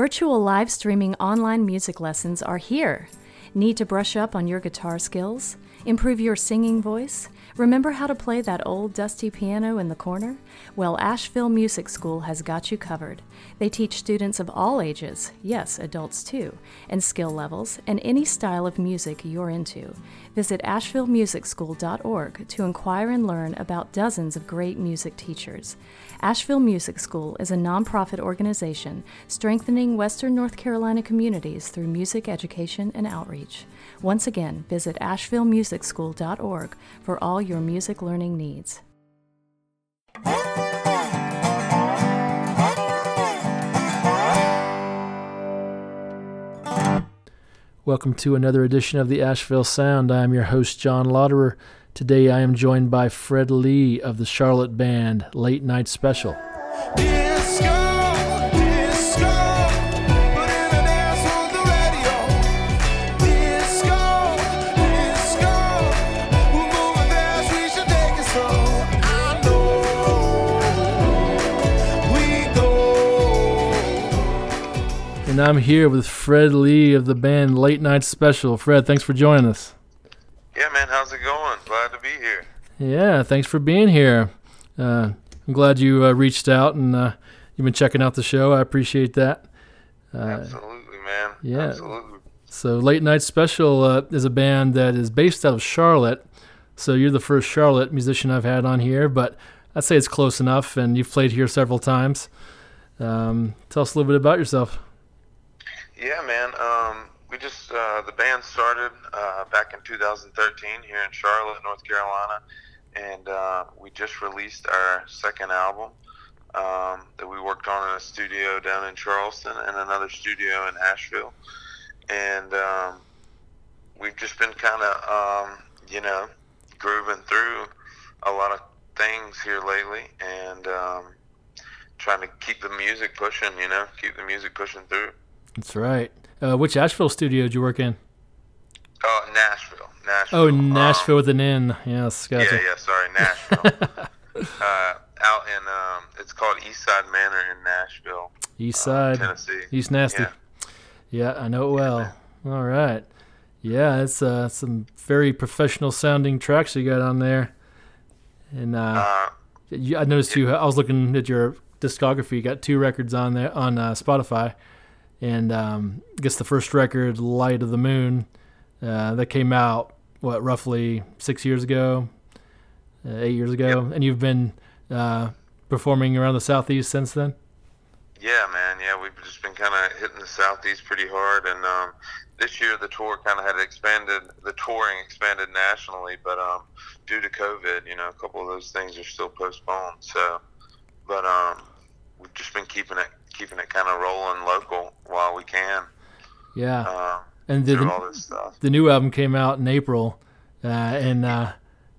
Virtual live streaming online music lessons are here. Need to brush up on your guitar skills? Improve your singing voice? Remember how to play that old dusty piano in the corner? Well, Asheville Music School has got you covered. They teach students of all ages, yes, adults too, and skill levels, and any style of music you're into. Visit AshevilleMusicSchool.org to inquire and learn about dozens of great music teachers. Asheville Music School is a nonprofit organization strengthening Western North Carolina communities through music education and outreach. Once again, visit AshevilleMusicSchool.org for all your music learning needs. Welcome to another edition of the Asheville Sound. I am your host, John Lauderer. Today I am joined by Fred Lee of the Charlotte Band Late Night Special. Disco, And I'm here with Fred Lee of the band Late Night Special. Fred, thanks for joining us. Yeah, man, how's it going? Glad to be here. Yeah, thanks for being here. Uh, I'm glad you uh, reached out and uh, you've been checking out the show. I appreciate that. Uh, Absolutely, man. yeah. Absolutely. so, Late Night Special uh, is a band that is based out of Charlotte. So, you're the first Charlotte musician I've had on here, but I'd say it's close enough, and you've played here several times. Um, tell us a little bit about yourself. Yeah, man. Um, we just uh, the band started uh, back in 2013 here in Charlotte, North Carolina, and uh, we just released our second album um, that we worked on in a studio down in Charleston and another studio in Asheville, and um, we've just been kind of um, you know grooving through a lot of things here lately, and um, trying to keep the music pushing. You know, keep the music pushing through. That's right. Uh, which Asheville studio did you work in? Oh, Nashville. Nashville. Oh, Um, Nashville with an N. Yes, yeah, gotcha. yeah. Sorry, Nashville. uh, out in um, it's called Eastside Manor in Nashville, East uh, Tennessee. East Nasty. Yeah. Yeah, I know it well. All right. Yeah, it's uh, some very professional sounding tracks you got on there. And uh, Uh, you, I noticed you. I was looking at your discography. You got two records on there on uh, Spotify, and um, I guess the first record, "Light of the Moon," uh, that came out what roughly six years ago, uh, eight years ago, and you've been uh, performing around the southeast since then. yeah, man. Yeah, we've just been kind of hitting the southeast pretty hard, and um, this year the tour kind of had expanded. The touring expanded nationally, but um, due to COVID, you know, a couple of those things are still postponed. So, but um, we've just been keeping it keeping it kind of rolling local while we can. Yeah, Um, and the, through all this stuff. the new album came out in April, uh, and uh,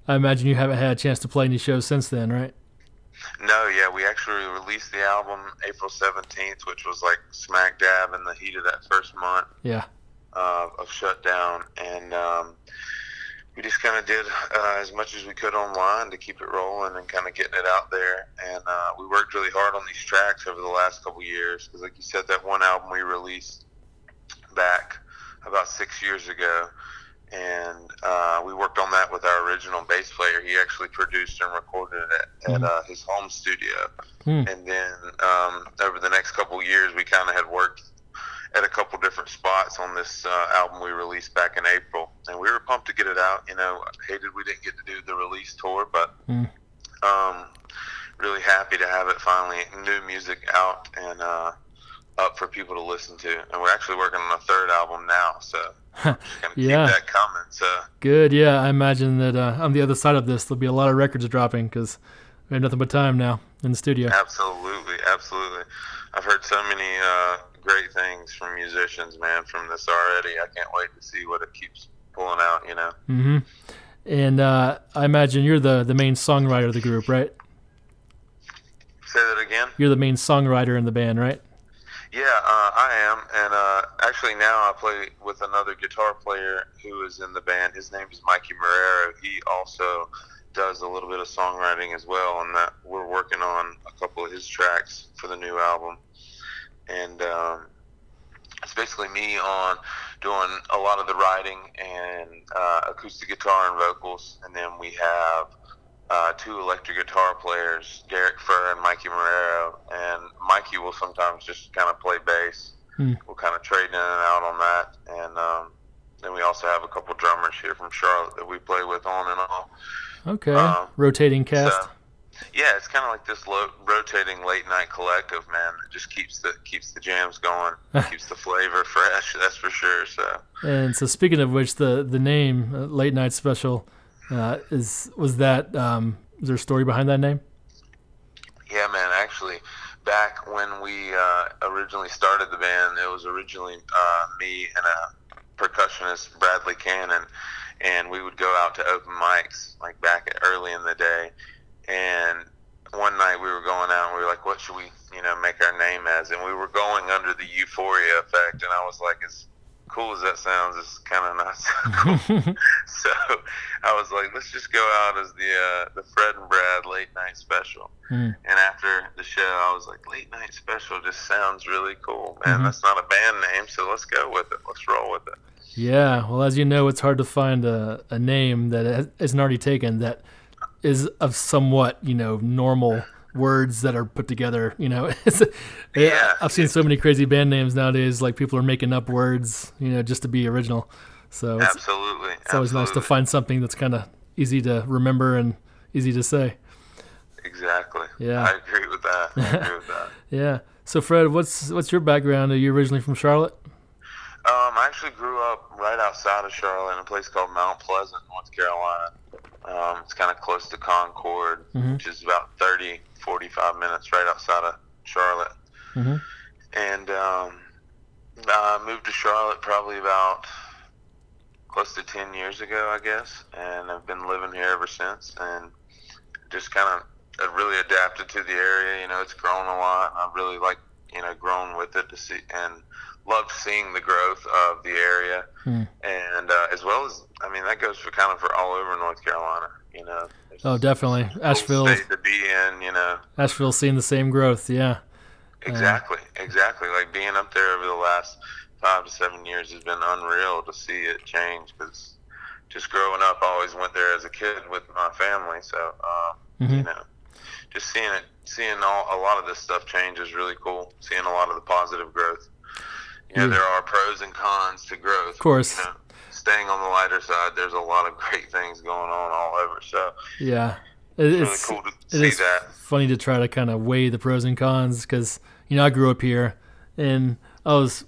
I imagine you haven't had a chance to play any shows since then, right? No, yeah, we actually released the album April 17th, which was like smack dab in the heat of that first month Yeah. uh, of shutdown. And um, we just kind of did uh, as much as we could online to keep it rolling and kind of getting it out there. And uh, we worked really hard on these tracks over the last couple years because, like you said, that one album we released back about six years ago. And uh, we worked on that with our original bass player. He actually produced and recorded it at, at uh, his home studio. Hmm. And then um, over the next couple years, we kind of had worked at a couple different spots on this uh, album we released back in April, and we were pumped to get it out. You know, hated we didn't get to do the release tour, but Hmm. um, really happy to have it finally new music out and uh, up for people to listen to. And we're actually working on a third album now, so Yeah. keep that coming. So Good. Yeah, I imagine that uh, on the other side of this, there'll be a lot of records dropping because we have nothing but time now in the studio. Absolutely, absolutely. I've heard so many uh, great things from musicians, man, from this already. I can't wait to see what it keeps pulling out. You know. Mm-hmm. And uh, I imagine you're the the main songwriter of the group, right? Say that again. You're the main songwriter in the band, right? Yeah, uh, I am, and uh, actually now I play with another guitar player who is in the band. His name is Mikey Marrero. He also does a little bit of songwriting as well, and that we're working on a couple of his tracks for the new album. And um, it's basically me on doing a lot of the writing and uh, acoustic guitar and vocals, and then we have uh, two electric guitar players, Derek Furr and Mikey Marrero, and Mikey will sometimes just kind of play bass. Hmm. We'll kind of trade in and out on that, and um, then we also have a couple drummers here from Charlotte that we play with on and off. Okay. Um, Rotating cast. So, yeah, it's kind of like this lo- rotating late night collective, man. It just keeps the keeps the jams going, keeps the flavor fresh. That's for sure. So And so, speaking of which, the the name uh, Late Night Special uh, is was that um, is there a story behind that name? yeah, man. Actually, back when we uh, originally started the band, it was originally uh, me and a percussionist, Bradley Cannon, and we would go out to open mics like back early in the day. And one night we were going out and we were like, what should we, you know, make our name as? And we were going under the Euphoria effect. And I was like, as cool as that sounds, it's kind of not so cool. so I was like, let's just go out as the uh, the Fred and Brad late night special. Hmm. And after the show, I was like, late night special just sounds really cool, man. Mhm. That's not a band name, so let's go with it. Let's roll with it. Yeah. Well, as you know, it's hard to find a, a name that isn't already taken that is of somewhat you know normal words that are put together. You know, Yeah. I've seen so many crazy band names nowadays. Like people are making up words, you know, just to be original. So it's, Absolutely. it's always nice to find something that's kind of easy to remember and easy to say. Exactly. Yeah. I agree with that. I agree with that. Yeah. So Fred, what's what's your background? Are you originally from Charlotte? Um, I actually grew up right outside of Charlotte in a place called Mount Pleasant, North Carolina. Um, it's kind of close to Concord, Mhm. which is about 30, 45 minutes right outside of Charlotte. Mhm. And um, I moved to Charlotte probably about close to 10 years ago, I guess. And I've been living here ever since. And just kind of really adapted to the area. You know, it's grown a lot. I've really like, you know, grown with it to see and loved seeing the growth of the area. Hmm. And uh, as well as, I mean, that goes for kind of for all over North Carolina. You know, Oh, definitely. a cool Asheville, to be in. You know, Asheville's seeing the same growth. Yeah. exactly, exactly. Like being up there over the last five to seven years has been unreal to see it change. Because just growing up, I always went there as a kid with my family. So, uh, you Mhm. know, just seeing it, seeing all, a lot of this stuff change is really cool. Seeing a lot of the positive growth. You know, Yeah. there are pros and cons to growth. Of course. You know, staying on the lighter side, there's a lot of great things going on all over. So Yeah. It, it's really cool to see is that. funny to try to kind of weigh the pros and cons because you know I grew up here and I was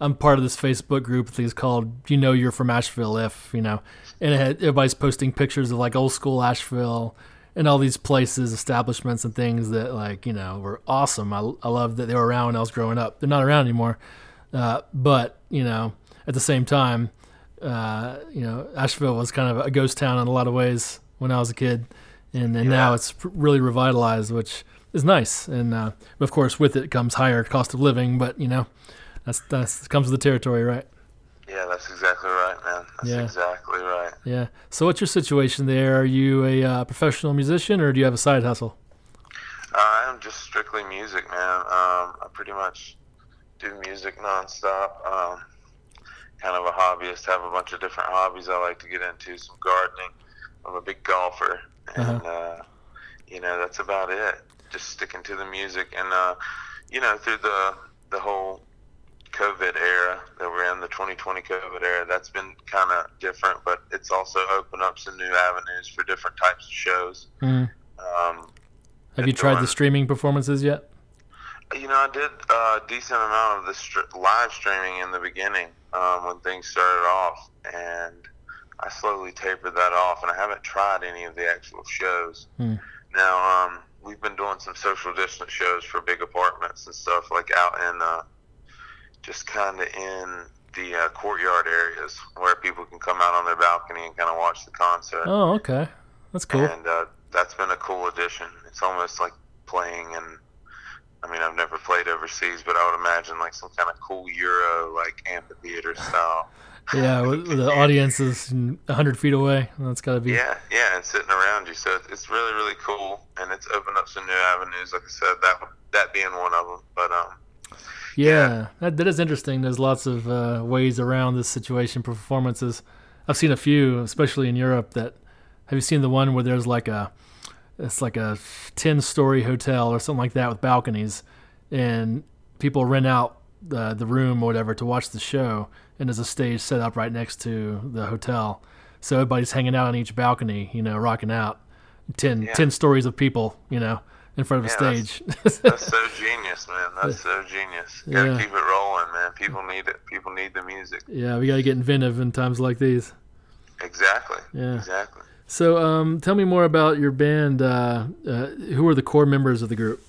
I'm part of this Facebook group that's called you know you're from Asheville if you know and it had, everybody's posting pictures of like old school Asheville and all these places establishments and things that like you know were awesome. I, I love that they were around when I was growing up. They're not around anymore. Uh, but you know at the same time uh, you know, Asheville was kind of a ghost town in a lot of ways when I was a kid, and, and now it's really revitalized, which is nice. And uh, of course, with it comes higher cost of living, but you know, that's that's comes with the territory, right? Yeah, that's exactly right, man. That's Yeah. exactly right. Yeah. So, what's your situation there? Are you a uh, professional musician, or do you have a side hustle? Uh, I'm just strictly music, man. Um, I pretty much do music nonstop. Um, kind of a hobbyist, have a bunch of different hobbies I like to get into. Some gardening. I'm a big golfer, and uh, you know that's about it. Just sticking to the music, and uh, you know through the the whole COVID era that we're in, the 2020 COVID era, that's been kind of different, but it's also opened up some new avenues for different types of shows. Mm. Um, Have you tried the streaming performances yet? You know, I did a decent amount of the live streaming in the beginning um, when things started off, and I slowly tapered that off, and I haven't tried any of the actual shows. Hmm. Now, um, we've been doing some social distance shows for big apartments and stuff, like out in uh, just kind of in the uh, courtyard areas where people can come out on their balcony and kind of watch the concert Oh, okay, that's cool. and uh, that's been a cool addition. It's almost like playing in. I mean, I've never played overseas, but I would imagine like some kind of cool Euro, like amphitheater style. Yeah, with, the audience is hundred feet away. That's got to be. Yeah, yeah, and sitting around you. So it's- it's really, really cool, and it's opened up some new avenues. Like I said, that that being one of them. But um, Yeah, That, that is interesting. There's lots of uh, ways around this situation. Performances, I've seen a few, especially in Europe. That have you seen the one where there's like a, it's like a ten-story hotel or something like that with balconies, and people rent out the the room or whatever to watch the show, and there's a stage set up right next to the hotel, so everybody's hanging out on each balcony, you know, rocking out. 10, Yeah. 10 stories of people, you know, in front of a Yeah, that's- stage. That's so genius, man. That's so genius. Gotta Yeah. keep it rolling, man. People need it. People need the music. yeah, we got to get inventive in times like these. Exactly. Yeah. Exactly. So, um, tell me more about your band. Uh, uh, who are the core members of the group?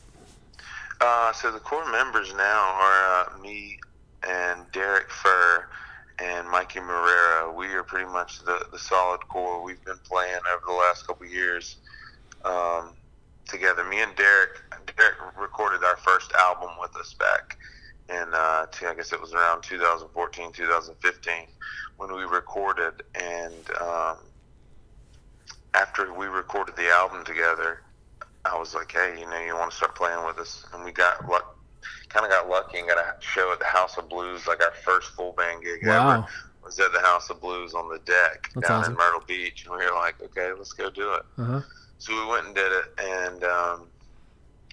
Uh, so the core members now are uh, me and Derek Furr and Mikey Marrero. We are pretty much the, the solid core. We've been playing over the last couple of years um, together. Me and Derek, Derek recorded our first album with us back in, uh, I guess it was around 2014, 2015 when we recorded. And um, after we recorded the album together, I was like, hey, you know, you want to start playing with us? And we got luck, kind of got lucky and got a show at the House of Blues, like our first full band gig Wow. ever. Was at the House of Blues on the deck That's down awesome. in Myrtle Beach, and we were like, okay, let's go do it. Uh huh. So we went and did it, and um,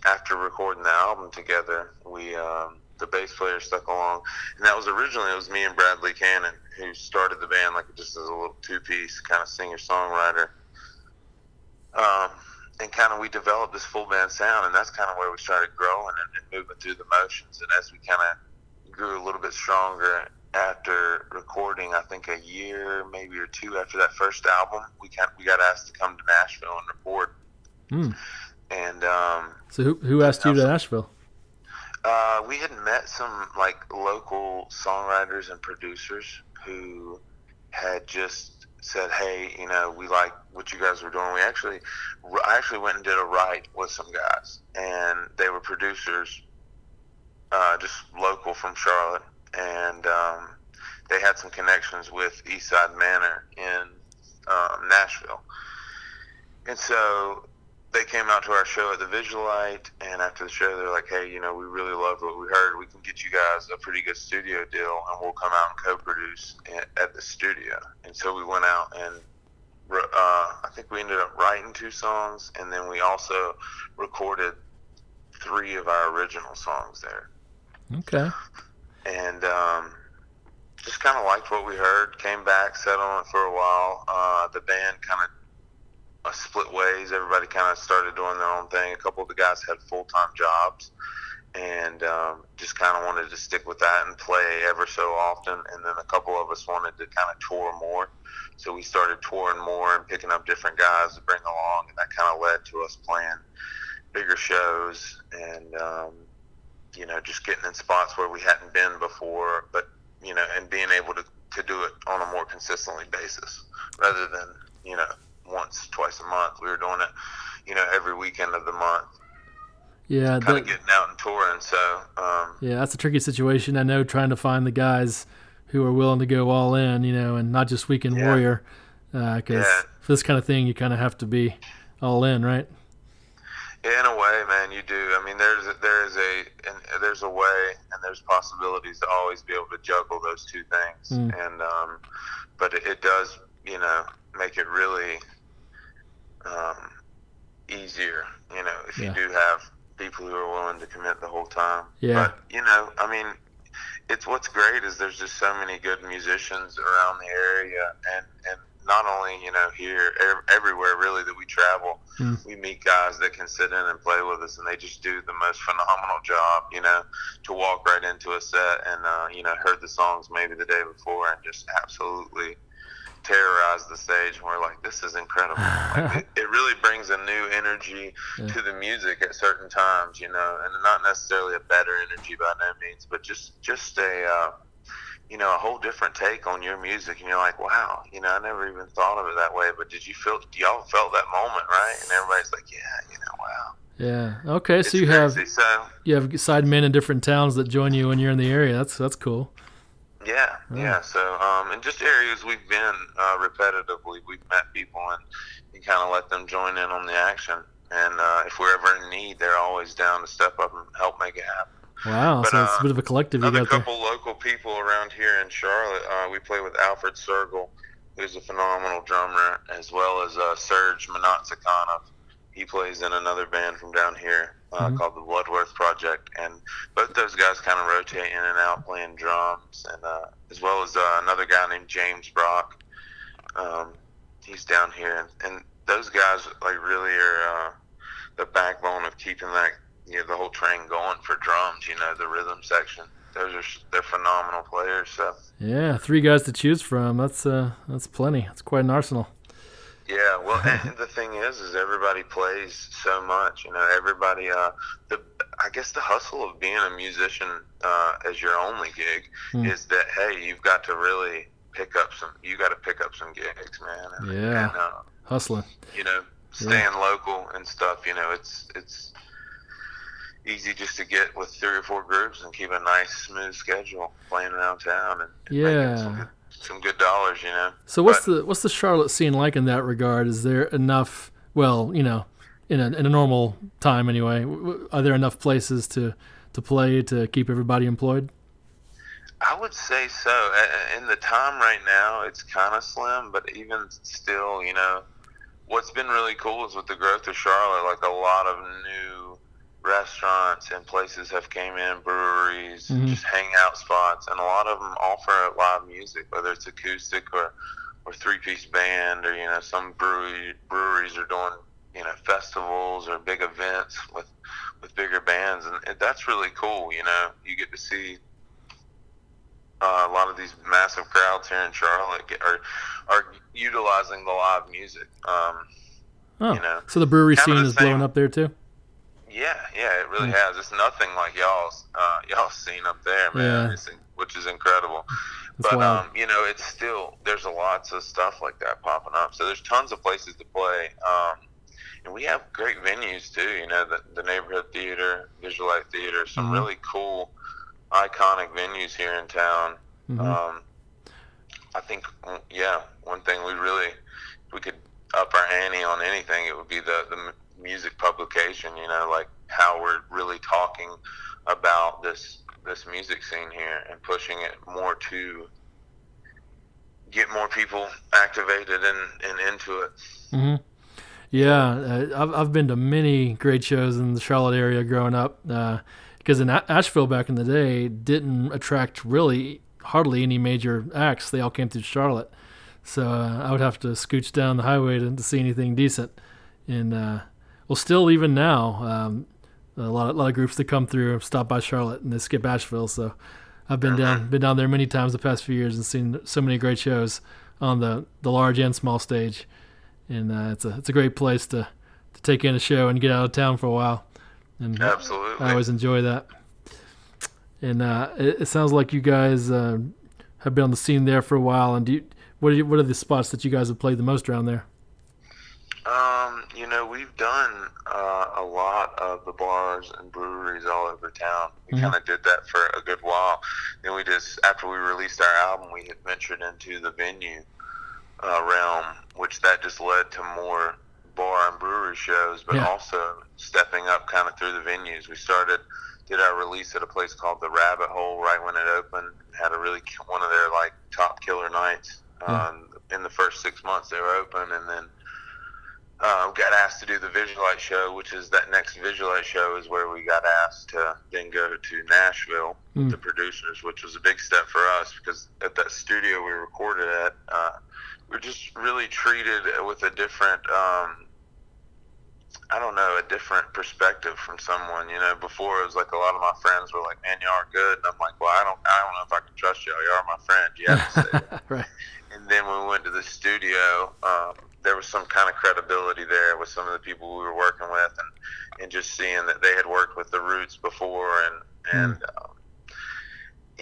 after recording the album together, we um, the bass player stuck along, and that was originally it was me and Bradley Cannon who started the band like just as a little two piece kind of singer songwriter. Um, and kind of we developed this full band sound, and that's kind of where we started growing and, and moving through the motions. And as we kind of grew a little bit stronger after recording, I think a year, maybe or two after that first album, we kind we got asked to come to Nashville and record. Hmm. And um, So, who, who asked you to Nashville? uh, we had met some like local songwriters and producers who had just said, "Hey, you know, we like what you guys were doing." We actually, I actually went and did a write with some guys, and they were producers, uh, just local from Charlotte, and um, they had some connections with Eastside Manor in um, Nashville, and so they came out to our show at the Visualite, and after the show, they're like, "Hey, you know, we really loved what we heard. We can get you guys a pretty good studio deal, and we'll come out and co-produce at, at the studio." And so we went out and uh, I think we ended up writing two songs, and then we also recorded three of our original songs there Okay. And um, just kind of liked what we heard. Came back, sat on it for a while. Uh, the band kind of uh, split ways. Everybody kind of started doing their own thing. A couple of the guys had full time jobs, and um, just kind of wanted to stick with that and play ever so often. And then a couple of us wanted to kind of tour more, so we started touring more and picking up different guys to bring along, and that kind of led to us playing bigger shows and. Um, you know, just getting in spots where we hadn't been before, but you know, and being able to to do it on a more consistently basis rather than you know once twice a month. We were doing it, you know, every weekend of the month, Yeah. kind That, of getting out and touring. So um, yeah, that's a tricky situation. I know trying to find the guys who are willing to go all in, you know, and not just weekend Yeah. warrior. Because Yeah. for this kind of thing, you kind of have to be all in, right? In a way, man, you do. I mean, there's there is a and there's a way, and there's possibilities to always be able to juggle those two things. Mm. And um, but it, it does, you know, make it really um, easier. You know, if Yeah. you do have people who are willing to commit the whole time. Yeah. But you know, I mean, it's what's great is there's just so many good musicians around the area, and and not only you know here ev- everywhere really that we travel Mm. we meet guys that can sit in and play with us and they just do the most phenomenal job you know to walk right into a set and uh, you know heard the songs maybe the day before and just absolutely terrorize the stage and we're like this is incredible like, it, it really brings a new energy Yeah. to the music at certain times you know and not necessarily a better energy by no means but just just a uh, you know, a whole different take on your music, and you're like, wow, you know, I never even thought of it that way. But did you feel? Y'all felt that moment, right? And everybody's like, yeah, you know, wow. Yeah. Okay. So It's you have so you have sidemen in different towns that join you when you're in the area. That's that's cool. yeah, yeah. So um, in just areas we've been uh, repetitively, we've met people and you kind of let them join in on the action. And uh, if we're ever in need, they're always down to step up and help make it happen. Wow, But, so it's uh, a bit of a collective you Another got there. couple local people around here in Charlotte. Uh, we play with Alfred Sergel, who's a phenomenal drummer, as well as uh, Serge Manatsakanov. He plays in another band from down here uh, Mhm. called the Bloodworth Project, and both those guys kind of rotate in and out playing drums, and uh, as well as uh, another guy named James Brock. Um, he's down here, and, and those guys like really are uh, the backbone of keeping that you know the whole train going for drums. You know the rhythm section. Those are they're phenomenal players. So Yeah, three guys to choose from. That's uh, that's plenty. That's quite an arsenal. yeah, well, and the thing is, is everybody plays so much. You know, everybody. Uh, the I guess the hustle of being a musician uh, as your only gig Hmm. is that hey, you've got to really pick up some. You got to pick up some gigs, man. And, Yeah. And, uh, Hustling. you know, staying local and stuff. You know, it's it's easy just to get with three or four groups and keep a nice smooth schedule playing around town and, and making some Yeah. good, some good dollars. You know. So what's But- the what's the Charlotte scene like in that regard? Is there enough? Well, you know, in a in a normal time anyway, are there enough places to to play to keep everybody employed? I would say so. In the time right now, it's kind of slim, but even still, you know, what's been really cool is with the growth of Charlotte, like a lot of new restaurants and places have came in, breweries, Mhm. just hangout spots, and a lot of them offer live music, whether it's acoustic or or three piece band, or you know, some brewery breweries are doing you know festivals or big events with with bigger bands, and that's really cool. You know, you get to see uh, a lot of these massive crowds here in Charlotte get, are are utilizing the live music. Um, Oh, You know, so the brewery scene the is blowing up there too. Yeah, yeah, it really Hmm. has. It's nothing like y'all's uh, y'all's scene up there, man. Yeah. It's, which is incredible. That's but wild. um, you know, it's still there's a lots of stuff like that popping up. So there's tons of places to play. Um, and we have great venues too. You know, the, the neighborhood theater, Visualite Theater, some Mhm. really cool, iconic venues here in town. Mhm. Um, I think, mm, yeah, one thing we really, we could up our ante on anything, it would be the, the music publication, you know, like how we're really talking about this, this music scene here and pushing it more to get more people activated and, and into it. hmm Yeah, uh, I've I've been to many great shows in the Charlotte area growing up. Because in A- Asheville back in the day, didn't attract really hardly any major acts. They all came through Charlotte, so uh, I would have to scooch down the highway to, to see anything decent. And uh, well, still even now, um, a lot of, lot of groups that come through stop by Charlotte and they skip Asheville. So I've been down been down there many times the past few years and seen so many great shows on the the large and small stage and uh, it's a it's a great place to to take in a show and get out of town for a while. And Absolutely. I always enjoy that. And uh, it, it sounds like you guys uh, have been on the scene there for a while. And do you, what are you, what are the spots that you guys have played the most around there? Um, you know, we've done uh, a lot of the bars and breweries all over town. We Mhm. kind of did that for a good while. Then we just, after we released our album, we had ventured into the venue uh, realm, which that just led to more bar and brewery shows, but Yeah. also stepping up kind of through the venues. We started, did our release at a place called the Rabbit Hole right when it opened. Had a really one of their like top killer nights. Yeah. Um, in the first six months they were open, and then uh, got asked to do the Visualite show, which is that next Visualite show is where we got asked to then go to Nashville Mm. with the producers, which was a big step for us because at that studio we recorded at, uh, we were just really treated with a different, um, I don't know, a different perspective from someone. You know, before it was like a lot of my friends were like, "Man, y'all are good," and I'm like, "Well, I don't, I don't know if I can trust y'all. You are my friend. You have to say right. And then we went to the studio, um, there was some kind of credibility there with some of the people we were working with, and, and just seeing that they had worked with the Roots before, and and um,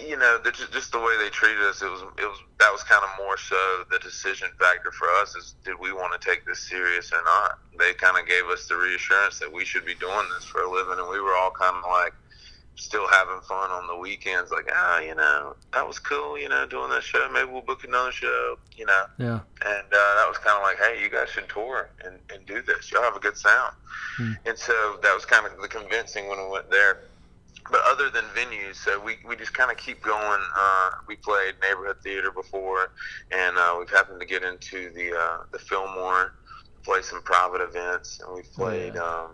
you know, the, just, just the way they treated us, it was it was that was kind of more so the decision factor for us is did we want to take this serious or not? They kind of gave us the reassurance that we should be doing this for a living, and we were all kind of like still having fun on the weekends, like ah, you know, that was cool, you know, doing that show. Maybe we'll book another show, you know. Yeah. And uh, that was kind of like, hey, you guys should tour and, and do this. You'll have a good sound. Hmm. And so that was kind of the convincing when we went there. but other than venues, so we, we just kind of keep going. Uh, we played neighborhood theater before, and uh, we've happened to get into the uh, the Fillmore, play some private events, and we've played. yeah. Um,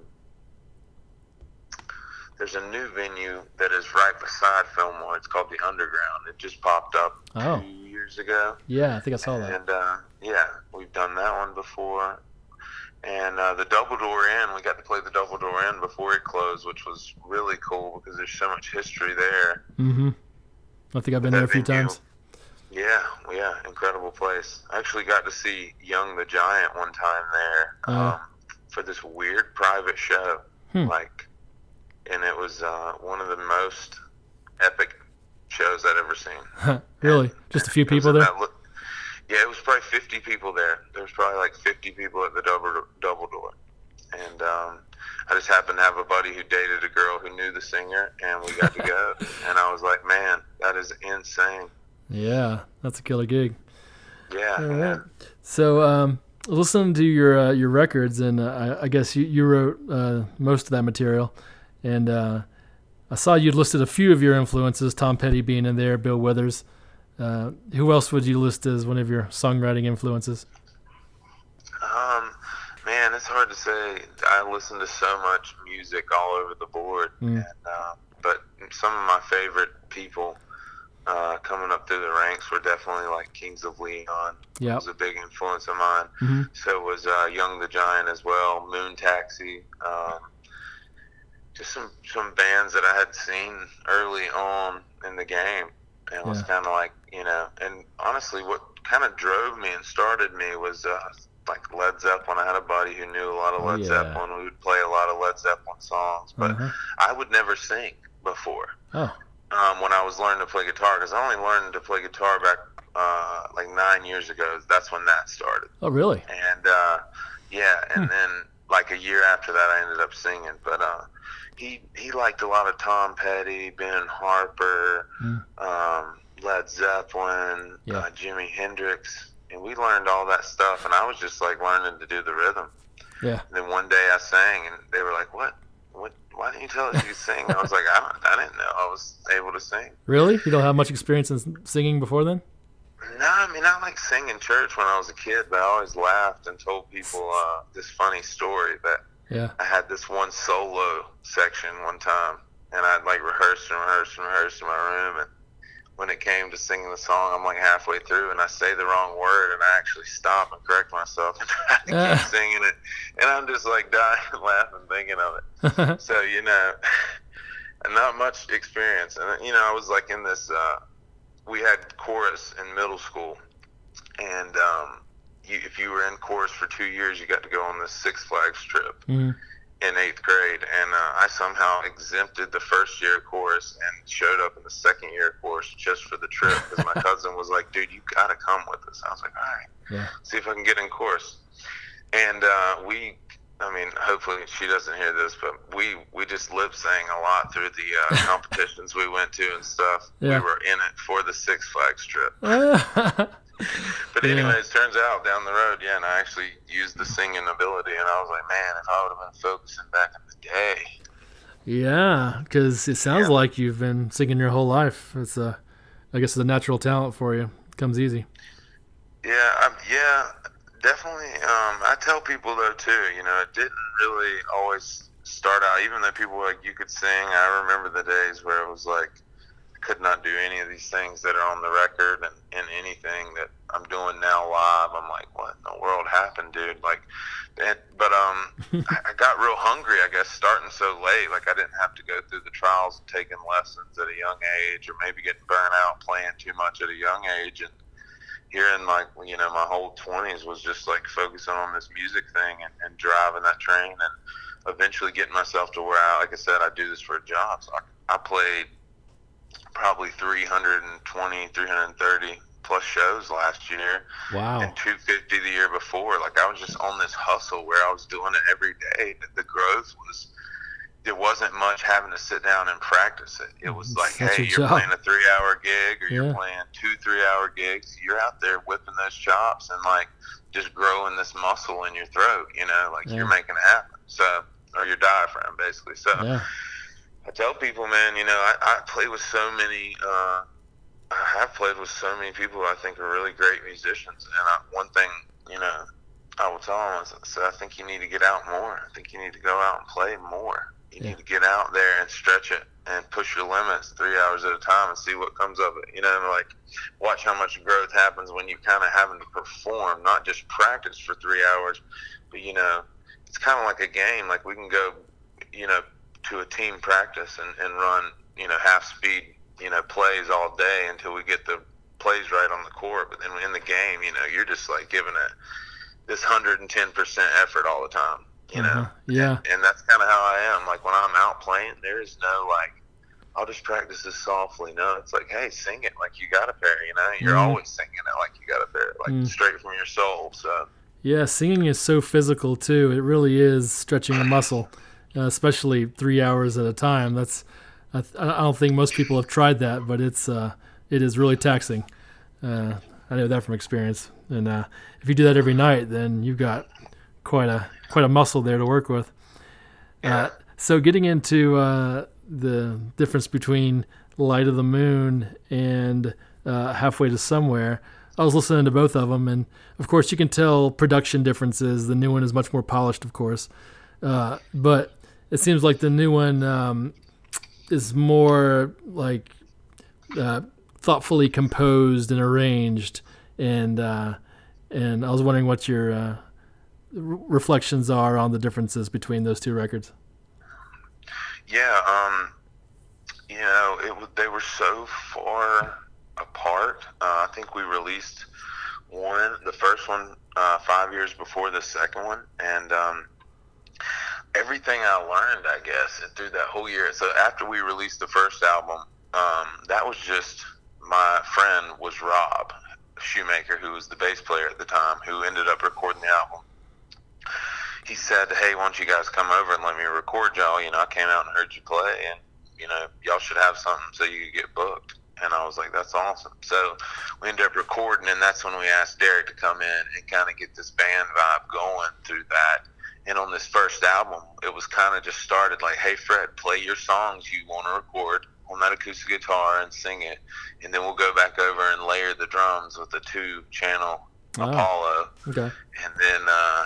there's a new venue that is right beside Fillmore. It's called the Underground. It just popped up Oh. two years ago. Yeah, I think I saw that. And uh, yeah, we've done that one before. And uh, the Double Door Inn, we got to play the Double Door Inn before it closed, which was really cool because there's so much history there. Mm-hmm. I think I've been there a few venue. times. Yeah, yeah, incredible place. I actually got to see Young the Giant one time there Oh. um, for this weird private show. Hmm. Like, and it was uh, one of the most epic shows I'd ever seen. really? Just a few people there? that yeah, it was probably 50 people there. There was probably like 50 people at the double double door, and um, I just happened to have a buddy who dated a girl who knew the singer, and we got to go. and I was like, man, that is insane. Yeah, that's a killer gig. Yeah, All right. yeah. So, um, listening to your uh, your records, and uh, I, I guess you, you wrote uh, most of that material, and uh, I saw you listed a few of your influences, Tom Petty being in there, Bill Withers. Uh, who else would you list as one of your songwriting influences? Um, man, it's hard to say. I listen to so much music all over the board, Mm. and uh, but some of my favorite people uh, coming up through the ranks were definitely like Kings of Leon. Yeah, was a big influence of mine. Mhm. So was uh, Young the Giant as well, Moon Taxi. Um, just some some bands that I had seen early on in the game, and it was Yeah. kind of like you know. And honestly, what kind of drove me and started me was uh, like Led Zeppelin. I had a buddy who knew a lot of Led yeah. Zeppelin. We would play a lot of Led Zeppelin songs, but Uh-huh. I would never sing before Oh, um, when I was learning to play guitar because I only learned to play guitar back uh, like nine years ago. That's when that started. oh, really? And uh, yeah, and Hmm. then like a year after that, I ended up singing. But uh, he he liked a lot of Tom Petty, Ben Harper, Hmm. um, Led Zeppelin, Yeah. uh, Jimi Hendrix, and we learned all that stuff. And I was just like learning to do the rhythm. Yeah. And then one day I sang, and they were like, "What? What? Why didn't you tell us you sing?" I was like, "I don't, I didn't know I was able to sing." Really? You don't have much experience in singing before then? No, I mean I like sing in church when I was a kid, but I always laughed and told people uh, this funny story that Yeah. I had this one solo section one time, and I'd like rehearsed and rehearsed and rehearsed in my room, and when it came to singing the song, I'm like halfway through, and I say the wrong word, and I actually stop and correct myself and try to Ah. keep singing it, and I'm just like dying laughing thinking of it. So you know, not much experience, and you know, I was like in this. Uh, we had chorus in middle school, and um, you, if you were in chorus for two years, you got to go on this Six Flags trip Mhm. in eighth grade, and uh, I somehow exempted the first year of chorus and showed up in the second year of chorus just for the trip because my cousin was like, "Dude, you gotta come with us." I was like, "All right." Yeah. see if I can get in course. And uh, we, I mean, hopefully she doesn't hear this, but we we just lip sang a lot through the uh, competitions we went to and stuff. Yeah. We were in it for the Six Flags trip. But Yeah. anyways, turns out down the road, yeah, and I actually used the singing ability, and I was like, man, if I would have been focusing back in the day. Yeah, because it sounds Yeah. like you've been singing your whole life. It's a, I guess it's a natural talent for you. It comes easy. Yeah, um, yeah, definitely. Um, I tell people though too. You know, it didn't really always start out. Even though people were like you could sing, I remember the days where it was like I could not do any of these things that are on the record, and, and anything that I'm doing now live. I'm like, what in the world happened, dude? Like, and, but um, I, I got real hungry. I guess starting so late, like I didn't have to go through the trials of taking lessons at a young age, or maybe getting burnt out playing too much at a young age, and here in like you know my whole 20s was just like focusing on this music thing and, and driving that train and eventually getting myself to where I, like I said I do this for a job so I, I played probably 320 330 plus shows last year Wow. and 250 the year before like I was just on this hustle where I was doing it every day the growth was there wasn't much having to sit down and practice it. It was like, Such hey, you're job. playing a three hour gig or Yeah. you're playing two, three hour gigs. You're out there whipping those chops and like just growing this muscle in your throat, you know, like Yeah. you're making it happen. So, or your diaphragm basically. So, Yeah. I tell people, man, you know, I, I play with so many. Uh, I have played with so many people who I think are really great musicians, and I, one thing, you know, I will tell them is, is I think you need to get out more. I think you need to go out and play more. You Yeah. need to get out there and stretch it and push your limits three hours at a time and see what comes of it. You know, like watch how much growth happens when you kind of having to perform, not just practice for three hours, but you know, it's kind of like a game. Like we can go, you know, to a team practice and, and run, you know, half speed, you know, plays all day until we get the plays right on the court. But then in the game, you know, you're just like giving it this 110% effort all the time, you know? Uh-huh. Yeah. and that's kind of how I am. Like when I'm out playing, there is no like, I'll just practice this softly. No, it's like, hey, sing it like you got a pair. You know, you're Mhm. always singing it like you got a pair, like Mm. straight from your soul. So Yeah, singing is so physical too. It really is stretching a muscle, especially three hours at a time. That's I, th- I don't think most people have tried that, but it's uh, it is really taxing. Uh, I know that from experience. And uh, if you do that every night, then you've got quite a quite a muscle there to work with. Uh, so getting into uh, the difference between Light of the Moon and uh, Halfway to Somewhere, I was listening to both of them, and of course you can tell production differences. The new one is much more polished, of course, uh, but it seems like the new one um, is more like uh, thoughtfully composed and arranged. And uh, and I was wondering what your uh, re- reflections are on the differences between those two records. yeah. Um, you know, it they were so far apart. Uh, I think we released one, the first one, uh, five years before the second one, and um, everything I learned, I guess, through that whole year. So after we released the first album, um, that was just my friend was Rob Shoemaker, who was the bass player at the time, who ended up recording the album. He said, "Hey, why don't you guys come over and let me record y'all? You know, I came out and heard you play, and you know, y'all should have something so you could get booked." And I was like, "That's awesome." So we ended up recording, and that's when we asked Derek to come in and kind of get this band vibe going through that. And on this first album, it was kind of just started like, "Hey, Fred, play your songs you want to record on that acoustic guitar and sing it, and then we'll go back over and layer the drums with the two-channel Ah. Apollo." Okay. and then uh,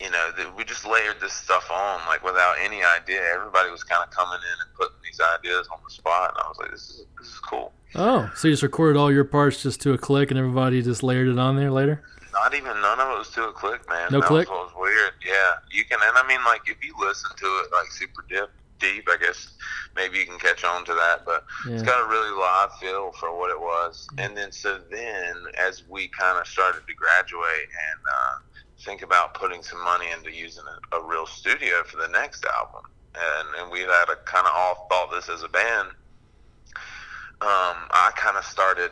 you know th- we just layered this stuff on like without any idea. Everybody was kind of coming in and putting these ideas on the spot, and I was like, "This is this is cool." Oh, so you just recorded all your parts just to a click, and everybody just layered it on there later? Not even none of it was to a click, man. No that click? Was was weird. Yeah, you can, and I mean, like if you listen to it like super deep, deep, I guess maybe you can catch on to that, but it's got a really live feel for what it was. And then so then as we kind of started to graduate and uh, think about putting some money into using a, a real studio for the next album, and and we had a kind of all thought this as a band. Um, I kind of started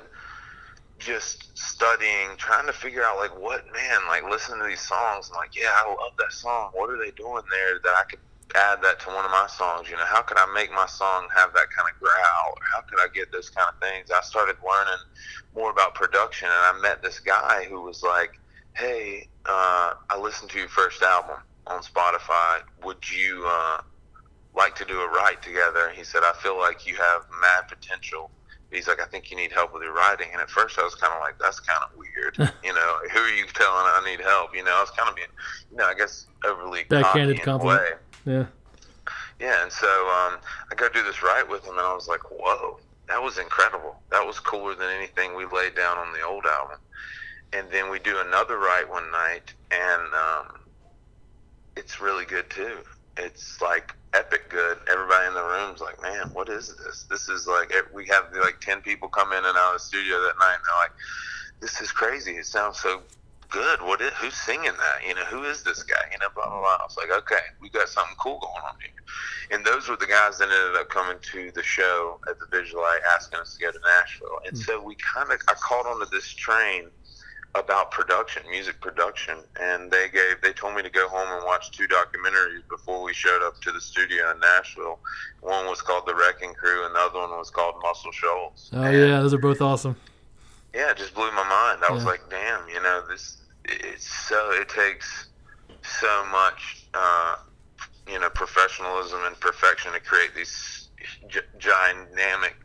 just studying, trying to figure out like what man, like listening to these songs and like, yeah, I love that song. What are they doing there that I could add that to one of my songs? You know, how could I make my song have that kind of growl? Or how could I get those kind of things? I started learning more about production, and I met this guy who was like, hey, uh, I listened to your first album on Spotify. Would you uh, like to do a write together? He said, I feel like you have mad potential. He's like, I think you need help with your writing. And at first, I was kind of like, that's kind of weird. you know, who are you telling I need help? You know, I was kind of being, you know, I guess overly Backhanded cocky in a compliment. way. Yeah. Yeah, and so um, I go do this write with him, and I was like, whoa, that was incredible. That was cooler than anything we laid down on the old album. And then we do another write one night, and um, it's really good too. It's like epic good. Everybody in the room's like, man, what is this? This is like eh, we have like ten people come in and out of the studio that night, and they're like, this is crazy. It sounds so good. What is who's singing that? You know, who is this guy? You know, blah blah blah. I was like, okay, we got something cool going on here. And those were the guys that ended up coming to the show at the Visualite, asking us to go to Nashville. And so we kind of I caught onto this train about production, music production, and they gave they told me to go home and watch two documentaries before we showed up to the studio in Nashville. One was called The Wrecking Crew, and the other one was called Muscle Shoals. Oh And- yeah, those are both awesome. yeah, it just blew my mind. I was like, damn, you know, this it's so it takes so much uh you know professionalism and perfection to create these g- dynamic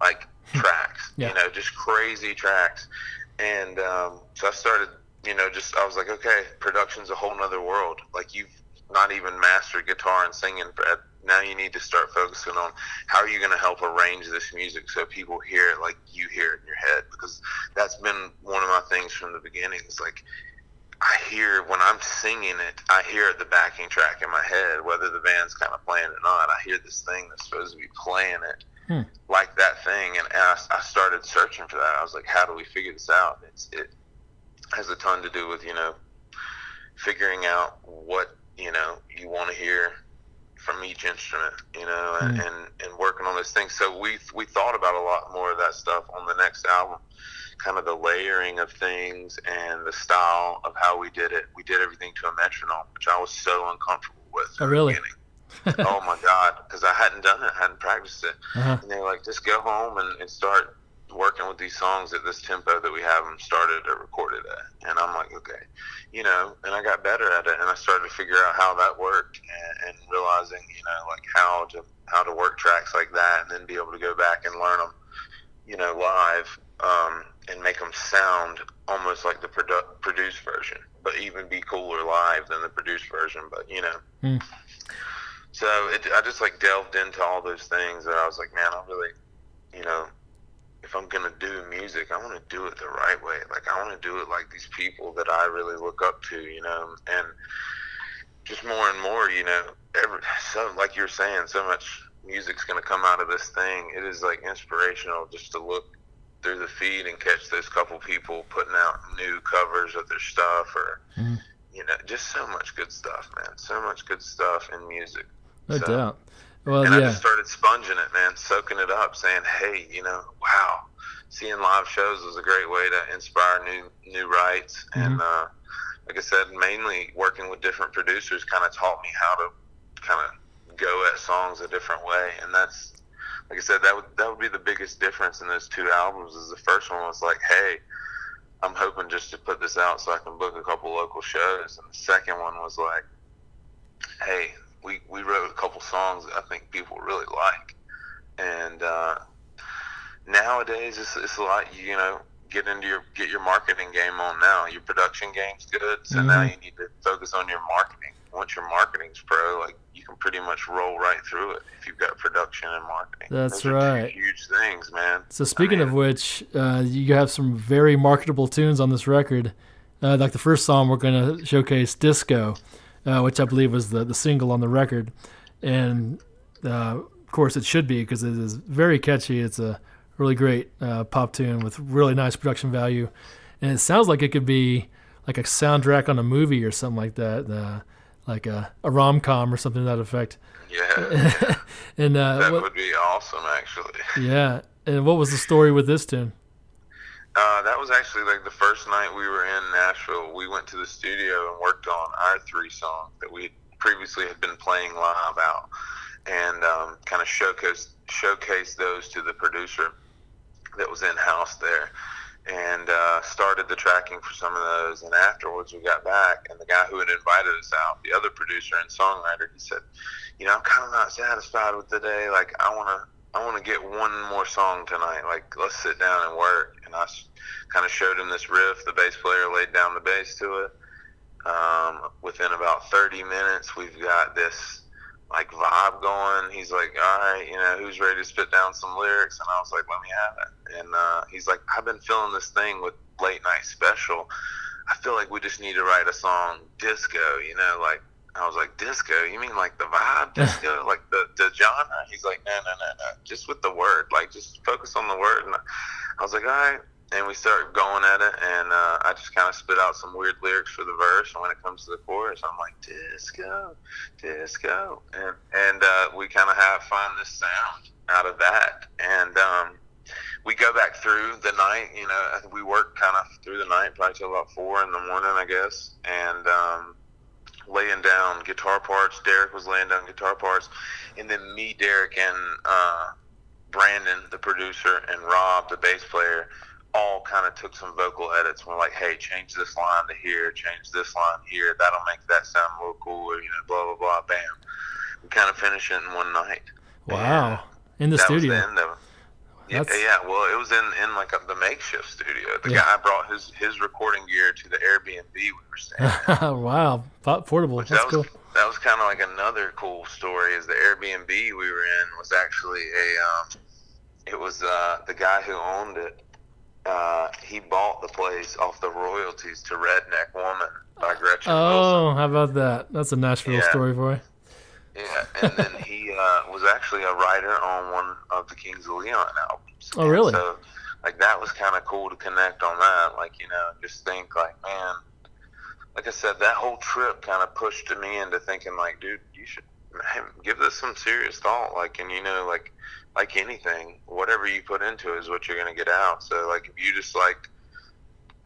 like tracks. Yeah. You know, just crazy tracks. And um, so I started, you know, just I was like, okay, production's a whole nother world. Like you've not even mastered guitar and singing, but now you need to start focusing on how are you going to help arrange this music so people hear it like you hear it in your head because that's been one of my things from the beginning. It's like I hear when I'm singing it, I hear the backing track in my head, whether the band's kind of playing it or not. I hear this thing that's supposed to be playing it Hmm. like that thing, and I, I started searching for that. I was like, how do we figure this out? It's, it has a ton to do with you know figuring out what you know you want to hear from each instrument, you know, and, Mm. and, and working on those things. So we we thought about a lot more of that stuff on the next album, kind of the layering of things and the style of how we did it. We did everything to a metronome, which I was so uncomfortable with. Oh, really? oh my god, because I hadn't done it, hadn't practiced it, Uh-huh. and they're like, just go home and, and start working with these songs at this tempo that we have them started or recorded at. And I'm like, okay, you know, and I got better at it, and I started to figure out how that worked, and, and realizing, you know, like how to how to work tracks like that, and then be able to go back and learn them, you know, live, um, and make them sound almost like the produ- produced version, but even be cooler live than the produced version. But you know. Hmm. So it, I just like delved into all those things, and I was like, man, I really, you know, if I'm gonna do music, I want to do it the right way. Like I want to do it like these people that I really look up to, you know, and just more and more, you know, every so like you're saying, so much music's gonna come out of this thing. It is like inspirational just to look through the feed and catch those couple people putting out new covers of their stuff, or Mhm. you know, just so much good stuff, man. So much good stuff in music. No So- doubt. Well, and I just started sponging it, man, soaking it up, saying, "Hey, you know, wow, seeing live shows was a great way to inspire new new writes." And uh, like I said, mainly working with different producers kind of taught me how to kind of go at songs a different way, and that's like I said, that would that would be the biggest difference in those two albums. Is the first one was like, "Hey." I'm hoping just to put this out so I can book a couple local shows. And the second one was like, hey, we, we wrote a couple songs that I think people really like. And uh, nowadays, it's, it's a lot, you know, get into your get your marketing game on now. Your production game's good, so now Mhm. you need to focus on your marketing. Once your marketing's pro, like you can pretty much roll right through it if you've got production and marketing. That's Those right. huge things, man. So speaking I of which, uh, you have some very marketable tunes on this record. Uh, like the first song, we're going to showcase "Disco," uh, which I believe was the the single on the record, and uh, of course it should be because it is very catchy. It's a really great uh, pop tune with really nice production value, and it sounds like it could be like a soundtrack on a movie or something like that, uh, like a, a rom com or something to that effect. yeah, and uh, that what- would be awesome, actually. yeah, and what was the story with this tune? Uh, that was actually like the first night we were in Nashville. We went to the studio and worked on our three songs that we previously had been playing live out, and um, kind of showcased showcased those to the producer that was in house there, and uh, started the tracking for some of those. And afterwards, we got back, and the guy who had invited us out, the other producer and songwriter, he said, "You know, I'm kind of not satisfied with the day. Like, I want to." I want to get one more song tonight. Like, let's sit down and work. And I kind of showed him this riff. The bass player laid down the bass to it. Um, within about 30 minutes, we've got this like vibe going. He's like, all right, you know, who's ready to spit down some lyrics? And I was like, let me have it. And uh, he's like, I've been feeling this thing with late night special. I feel like we just need to write a song disco, you know, like I was like, disco? You mean like the vibe disco, like the the genre? He's like, no, no, no, no, just with the word, like just focus on the word. And I was like, all right. And we started going at it, and uh, I just kind of spit out some weird lyrics for the verse. And when it comes to the chorus, I'm like, disco, disco, and and uh, we kind of have find this sound out of that. And um, we go back through the night. You know, we work kind of through the night, probably till about four in the morning, I guess. And um, laying down guitar parts. Derek was laying down guitar parts, and then me, Derek, and uh, Brandon, the producer, and Rob, the bass player, all kind of took some vocal edits. We're like, hey, change this line to here, change this line here. That'll make that sound a little cooler. You know, blah blah blah. Bam. We kind of finish it in one night. Wow. In the studio. the end of it. Yeah, yeah, well, it was in, in like a, the makeshift studio. The Yeah. guy brought his, his recording gear to the Airbnb we were staying at. wow. Po- Portable. Which That's that cool. was that was kind of like another cool story. Is the Airbnb we were in was actually a um, it was uh, the guy who owned it. Uh, he bought the place off the royalties to Redneck Woman by Gretchen Wilson. Oh, how about that? That's a Nashville Yeah. story for you. Yeah, and then he uh, was actually a writer on one of the Kings of Leon albums. Oh, And really? So, like, that was kind of cool to connect on that. Like, you know, just think, like, man, like I said, that whole trip kind of pushed me into thinking, like, dude, you should give this some serious thought. Like, and you know, like, like anything, whatever you put into it is what you're gonna get out. So, like, if you just like,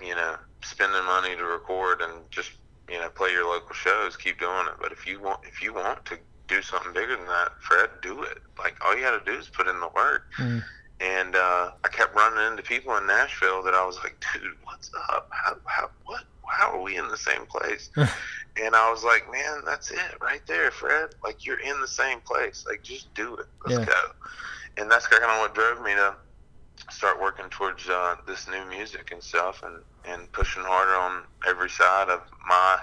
you know, spending money to record and just you know play your local shows, keep doing it. But if you want, if you want to do something bigger than that, Fred, do it. Like all you got to do is put in the work. Mm. And uh, I kept running into people in Nashville that I was like, dude, what's up? How, how, what? How are we in the same place? and I was like, man, that's it right there, Fred. Like you're in the same place. Like just do it. Let's Yeah. go. And that's kind of what drove me to start working towards uh, this new music and stuff, and and pushing harder on every side of my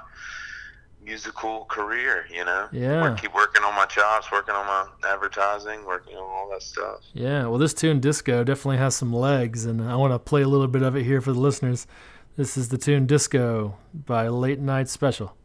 musical career. You know. Yeah. Work- keep working on my chops, working on my advertising, working on all that stuff. Yeah, well, this tune Disco definitely has some legs, and I want to play a little bit of it here for the listeners. This is the tune Disco by Late Night Special.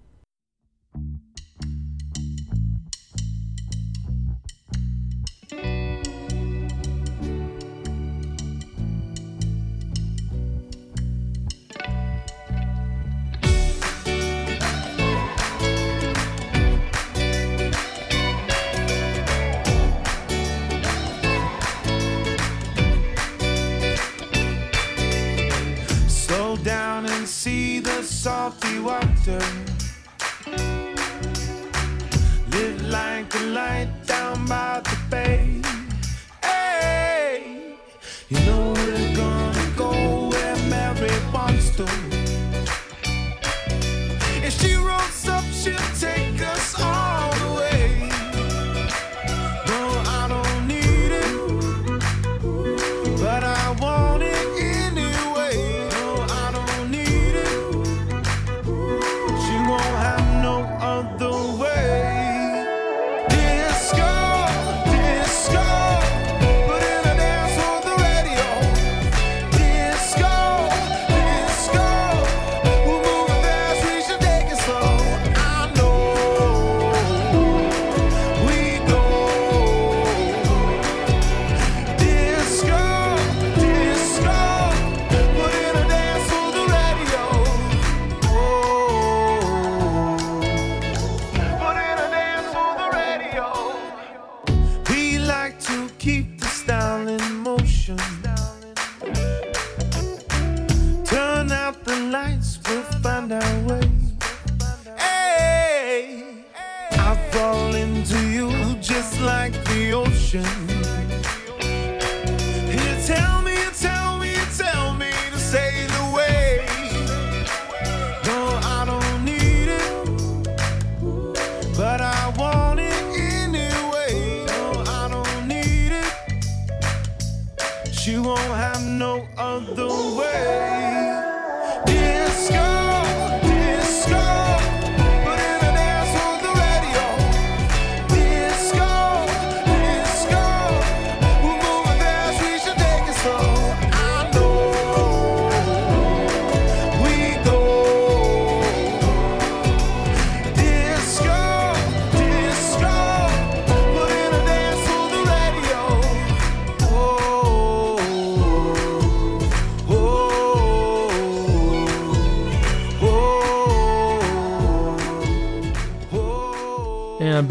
Salty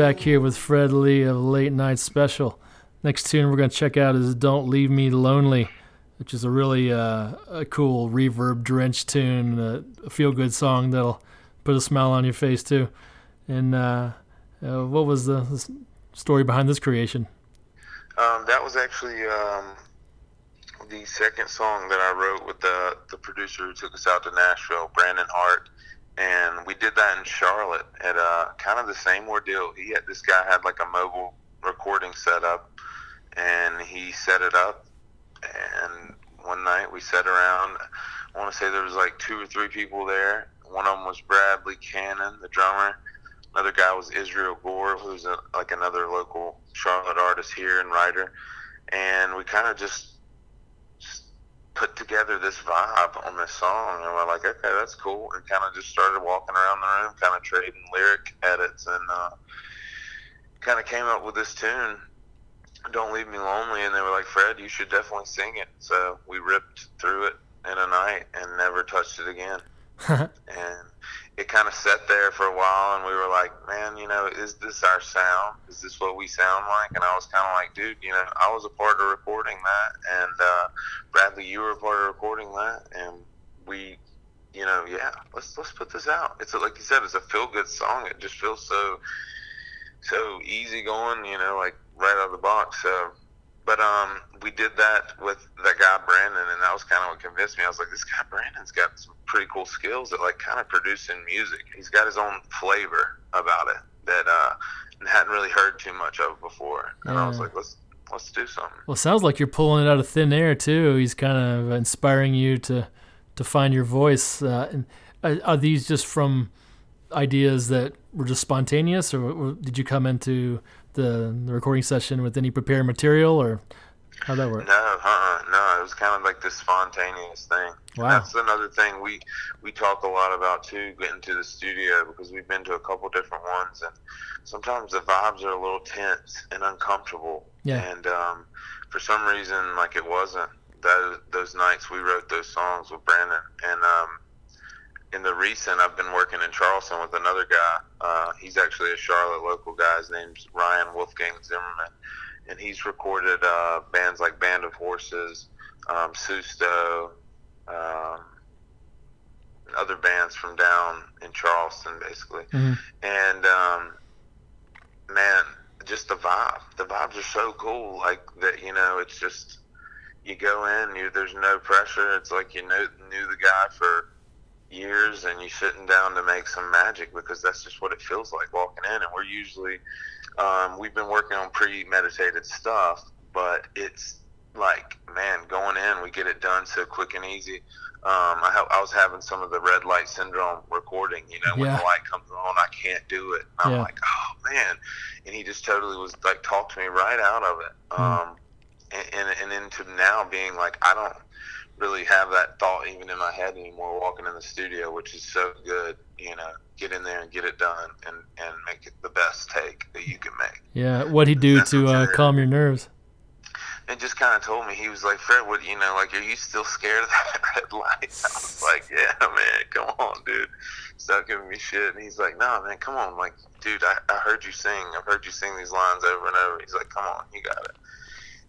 back here with Fred Lee of Late Night Special. Next tune we're going to check out is Don't Leave Me Lonely, which is a really uh, a cool reverb drenched tune, uh, a feel good song that'll put a smile on your face too. And uh, uh, what was the, story behind this creation? Um, that was actually um, the second song that I wrote with the the producer who took us out to Nashville, Brandon Hart, and we did that in Charlotte at uh, kind of the same ordeal. He had this guy had like a mobile recording setup, and he set it up. And one night we sat around. I want to say there was like two or three people there. One of them was Bradley Cannon, the drummer. Another guy was Israel Gore, who's a, like another local Charlotte artist here and writer. And we kind of just just put together this vibe on this song, and we're like, okay, that's cool, and kind of just started walking around the room, kind of trading lyric edits, and uh, kind of came up with this tune, "Don't Leave Me Lonely," and they were like, Fred, you should definitely sing it. So we ripped through it in a night and never touched it again, and it kind of sat there for a while, and we were like, man, you know, is this our sound? Is this what we sound like? And I was kind of like, dude, you know, I was a part of recording that, and uh, Bradley, you were a part of recording that, and we, you know, yeah, let's let's put this out. It's a, like you said, it's a feel good song. It just feels so so easy going, you know, like right out of the box. So, but um, we did that with that guy Brandon, and that was kind of what convinced me. I was like, this guy Brandon's got some pretty cool skills at like kind of producing music. He's got his own flavor about it that uh, hadn't really heard too much of before. And I was like, let's let's do something. Well, it sounds like you're pulling it out of thin air too. He's kind of inspiring you to to find your voice. Uh, and are, are these just from ideas that were just spontaneous, or, or did you come into the, the recording session with any prepared material, or how'd that work? No, uh-uh, no. It was kind of like this spontaneous thing. Wow. That's another thing we we talk a lot about too, getting to the studio because we've been to a couple different ones, and sometimes the vibes are a little tense and uncomfortable. Yeah. And um, for some reason, like it wasn't. Those those nights we wrote those songs with Brandon, and um, in the recent, I've been working in Charleston with another guy. Uh, he's actually a Charlotte local guy. His name's Ryan Wolfgang Zimmerman, and he's recorded uh, bands like Band of Horses, um, Susto, um, other bands from down in Charleston, basically. Mhm. And um, man, just the vibe. The vibes are so cool. Like that, you know, it's just you go in, you there's no pressure. It's like you know knew the guy for years and you sitting down to make some magic because that's just what it feels like walking in. And we're usually um, we've been working on premeditated stuff but it's like man going in we get it done so quick and easy. Um, I, ha- I was having some of the red light syndrome recording you know when Yeah. the light comes on I can't do it. I'm Yeah. like oh man. And he just totally was like talked to me right out of it. Um, and, and, and into now being like I don't really have that thought even in my head anymore walking in the studio, which is so good. You know, get in there and get it done and, and make it the best take that you can make. Yeah, what'd he do That's to uh, calm your nerves? And just kind of told me, he was like, Fred, what, you know, like, are you still scared of that red light? I was like, yeah, man, come on, dude. Stop giving me shit. And he's like, no, man, come on. I'm like, dude, I, I heard you sing. I've heard you sing these lines over and over. He's like, come on, you got it.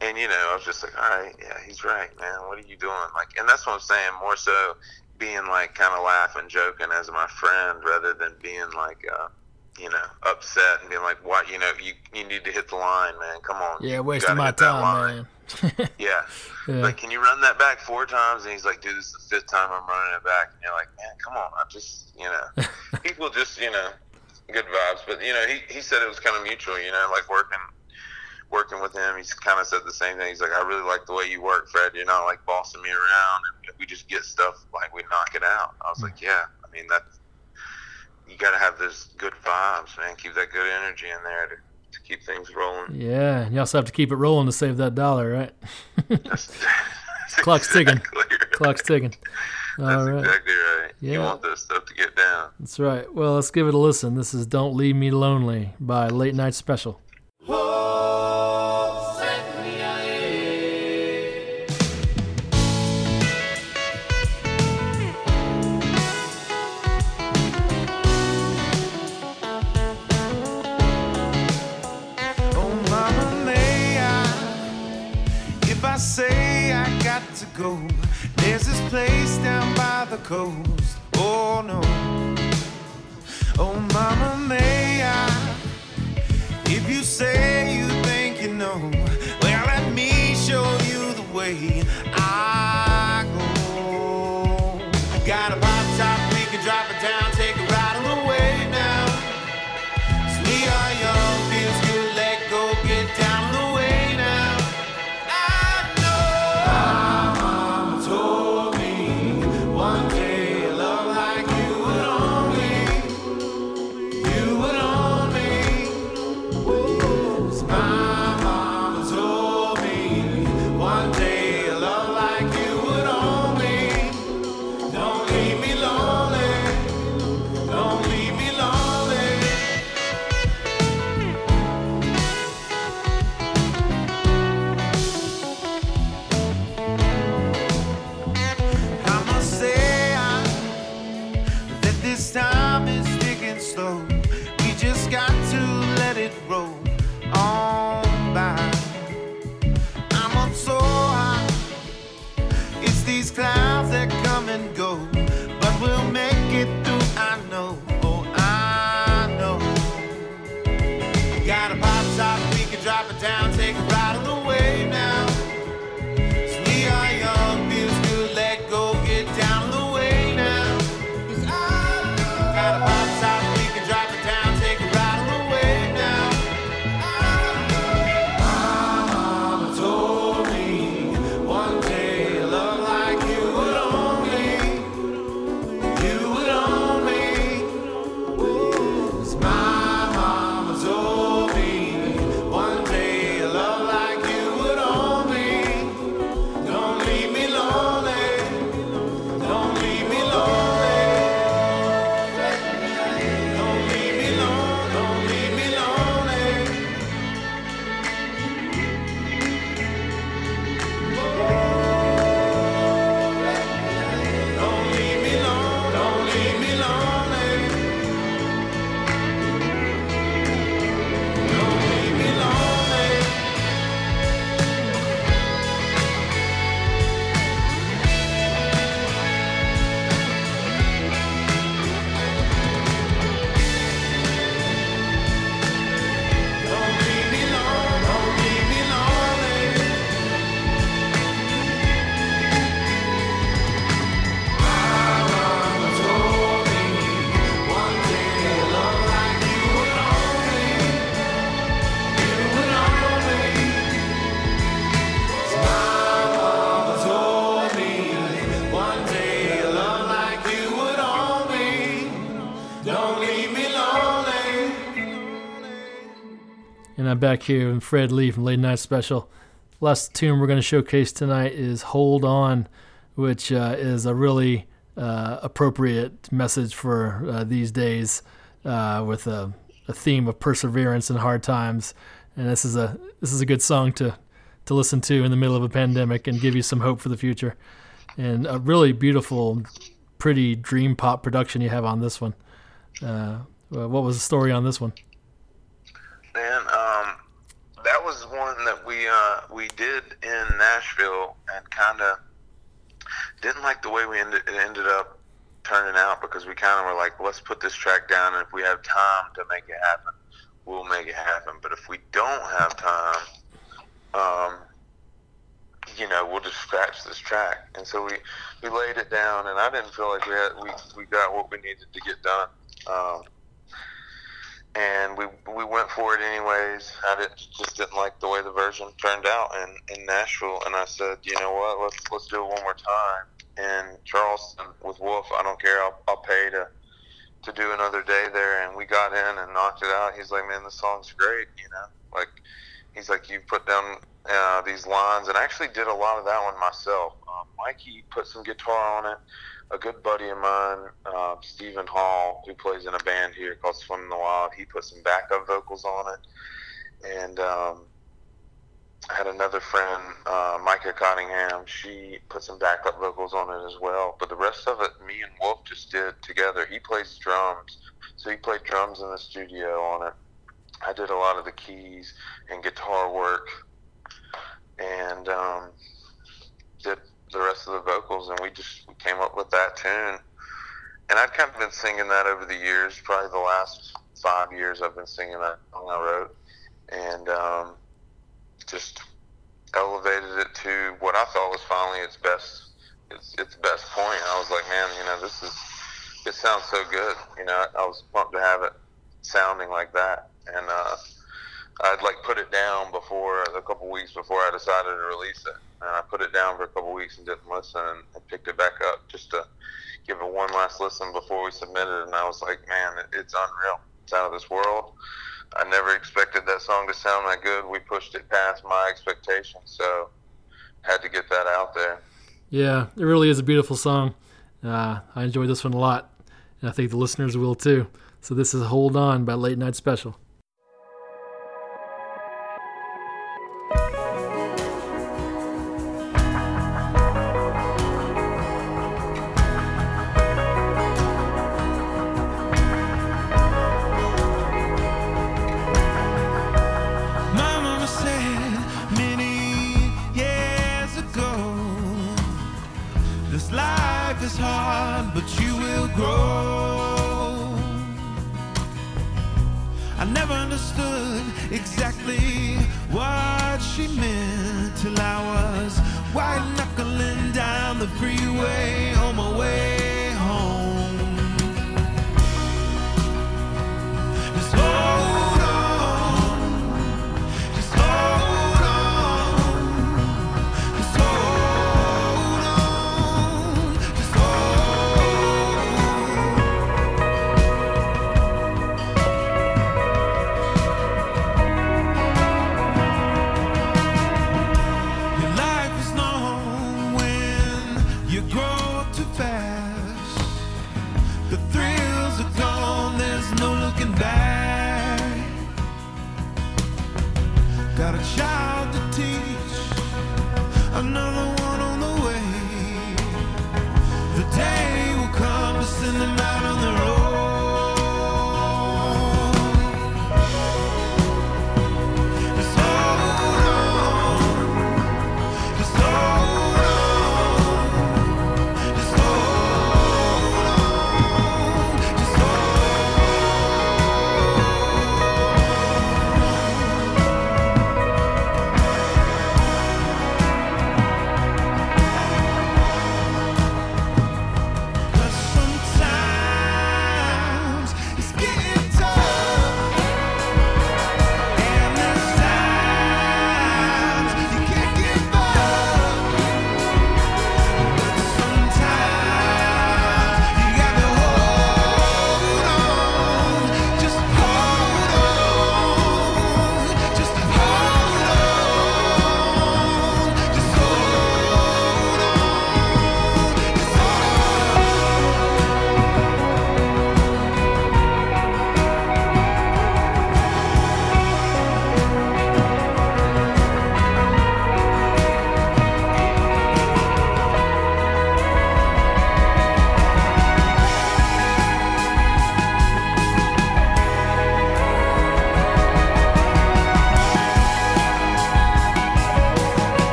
And you know, I was just like, all right, yeah, he's right, man. What are you doing? Like, and that's what I'm saying. More so, being like kind of laughing, joking as my friend, rather than being like, uh, you know, upset and being like, what? You know, you you need to hit the line, man. Come on. Yeah, wasting my time, line." man. Yeah. yeah. Like, can you run that back four times? And he's like, dude, this is the fifth time I'm running it back. And you're like, man, come on. I'm just, you know, people just, you know, good vibes. But, you know, he, he said it was kind of mutual, you know, like working working with him. He's kind of said the same thing. He's like, I really like the way you work, Fred. You're not like bossing me around. And we just get stuff, like, we knock it out. I was like, mm. yeah. I mean, that's, you got to have those good vibes, man. Keep that good energy in there to, to keep things rolling. yeah, and you also have to keep it rolling to save that dollar, right? That's, that's Clock's ticking. right. Clock's ticking. All That's right. exactly right. You Yeah. want this stuff to get down. That's right. Well, let's give it a listen. This is Don't Leave Me Lonely by Late Night Special. Oh, the coast. Oh, no. Oh, mama, may I? If you say you back here with Fred Lee from Late Night Special. Last tune we're going to showcase tonight is Hold On, which uh, is a really uh, appropriate message for uh, these days uh, with a, a theme of perseverance in hard times. And this is a this is a good song to, to listen to in the middle of a pandemic and give you some hope for the future. And a really beautiful, pretty dream pop production you have on this one. Uh, what was the story on this one? Man, um, that was one that we uh, we did in Nashville and kind of didn't like the way we ended it ended up turning out because we kind of were like, let's put this track down, and if we have time to make it happen, we'll make it happen. But if we don't have time, um, you know, we'll just scratch this track. And so we we laid it down, and I didn't feel like we had we we got what we needed to get done. Um, and we we went for it anyways. I didn't, just didn't like the way the version turned out in, in Nashville, and I said, you know what, let's let's do it one more time. And Charleston with Wolf, I don't care, I'll, I'll pay to to do another day there. And we got in and knocked it out. He's like, man, the song's great, you know, like he's like, you put down uh, these lines, and I actually did a lot of that one myself. Um, Mikey put some guitar on it. A good buddy of mine, uh, Stephen Hall, who plays in a band here called Swim in the Wild, he put some backup vocals on it. And um, I had another friend, uh, Micah Cottingham. She put some backup vocals on it as well. But the rest of it, me and Wolf just did together. He plays drums, so he played drums in the studio on it. I did a lot of the keys and guitar work, and um, did the rest of the vocals, and we just came up with that tune. And I've kind of been singing that over the years. Probably the last five years, I've been singing that song I wrote, and um, just elevated it to what I thought was finally its best its, its best point. I was like, man, you know, this is this sounds so good. You know, I was pumped to have it sounding like that, and uh, I'd like put it down before a couple weeks before I decided to release it, and I put it down for a couple weeks and didn't listen, and, and picked it back up just to give it one last listen before we submitted, and I was like, man, it's unreal. It's out of this world. I never expected that song to sound that good. We pushed it past my expectations, so had to get that out there. Yeah, it really is a beautiful song. Uh, I enjoyed this one a lot, and I think the listeners will too. So this is "Hold On" by Late Night Special. Life is hard, but you will grow. I never understood exactly what she meant till I was white knuckling down the freeway on my way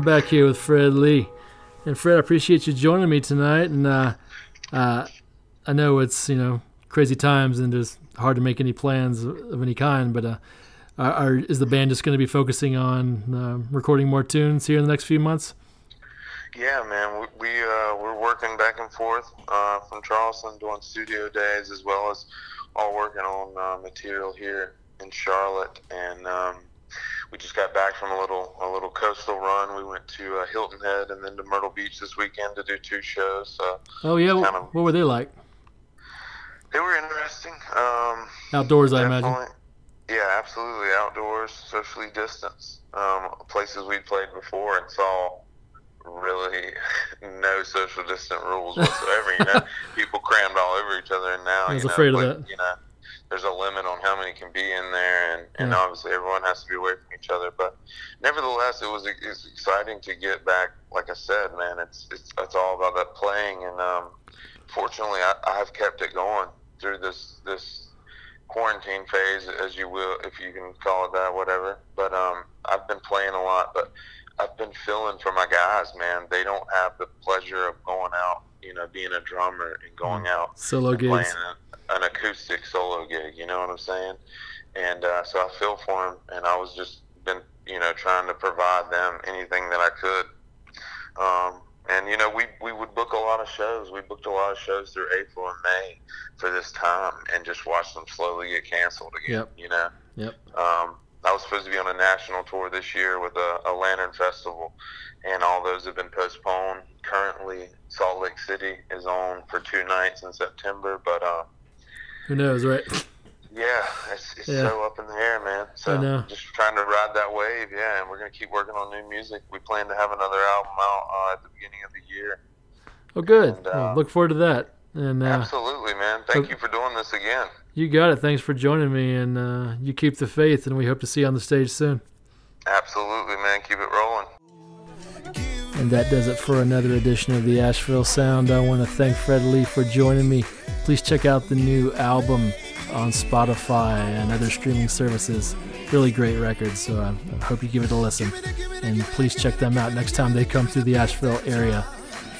I'm back here with Fred Lee. And Fred, I appreciate you joining me tonight. And uh, uh, I know it's you know crazy times and it's hard to make any plans of any kind. But uh, are, is the band just going to be focusing on uh, recording more tunes here in the next few months? Yeah, man, we, we uh, we're working back and forth uh, from Charleston, doing studio days as well as all working on material here in Charlotte, and um, we just got back from a little a little coastal run. We went to uh, Hilton Head and then to Myrtle Beach this weekend to do two shows. So Oh yeah, Kind what, of- what were they like? they were interesting. Um, Outdoors, I imagine. Yeah, absolutely. Outdoors, socially distanced. Um, places we'd played before and saw really no social distant rules whatsoever. you know, people crammed all over each other, and now I was you know, afraid of that. You know, there's a limit on how many can be in there, and, and obviously everyone has to be away from each other. But nevertheless, it was it's exciting to get back. Like I said, man, it's it's it's all about that playing, and um, fortunately, I, I've kept it going through this this quarantine phase, as you will, if you can call it that, whatever. But um, I've been playing a lot, but I've been feeling for my guys, man. They don't have the pleasure of going out, you know, being a drummer and going out Solo and gigs. playing a, an acoustic solo gig. You know what I'm saying? And uh, so I feel for them, and I was just been, you know, trying to provide them anything that I could. Um, and you know, we we would book a lot of shows. We booked a lot of shows through April and May for this time, and just watch them slowly get canceled again. Yep. You know. Yep. Um, I was supposed to be on a national tour this year with a, a Lantern Festival, and all those have been postponed. Currently, Salt Lake City is on for two nights in September, but uh, Who knows, right? yeah, it's, it's Yeah. so up in the air, man. So I know. just trying to ride that wave, yeah. And we're gonna keep working on new music. We plan to have another album out uh, at the beginning of the year. Oh, good. And, uh, well, look forward to that. And uh, Absolutely, man. Thank okay. you for doing this again. you got it. Thanks for joining me, and uh, you keep the faith, and we hope to see you on the stage soon. Absolutely, man. Keep it rolling. And that does it for another edition of the Asheville Sound. I want to thank Fred Lee for joining me. Please check out the new album on Spotify and other streaming services. Really great records, so I hope you give it a listen. And please check them out next time they come through the Asheville area.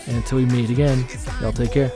And until we meet again, y'all take care.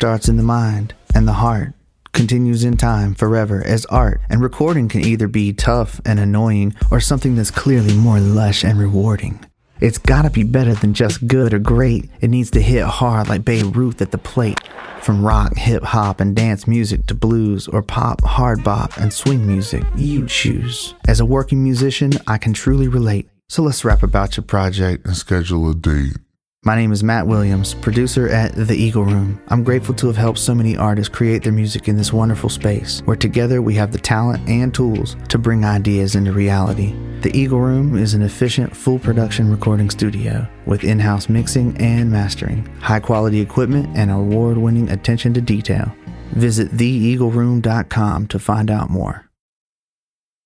Starts in the mind and the heart, continues in time forever as art, and recording can either be tough and annoying or something that's clearly more lush and rewarding. It's gotta be better than just good or great. It needs to hit hard like Babe Ruth at the plate. From rock, hip hop, and dance music to blues or pop, hard bop, and swing music, you choose. As a working musician, I can truly relate. So let's rap about your project and schedule a date. My name is Matt Williams, producer at The Eagle Room. I'm grateful to have helped so many artists create their music in this wonderful space, where together we have the talent and tools to bring ideas into reality. The Eagle Room is an efficient, full production recording studio with in house mixing and mastering, high quality equipment, and award winning attention to detail. Visit theeagleroom.com to find out more.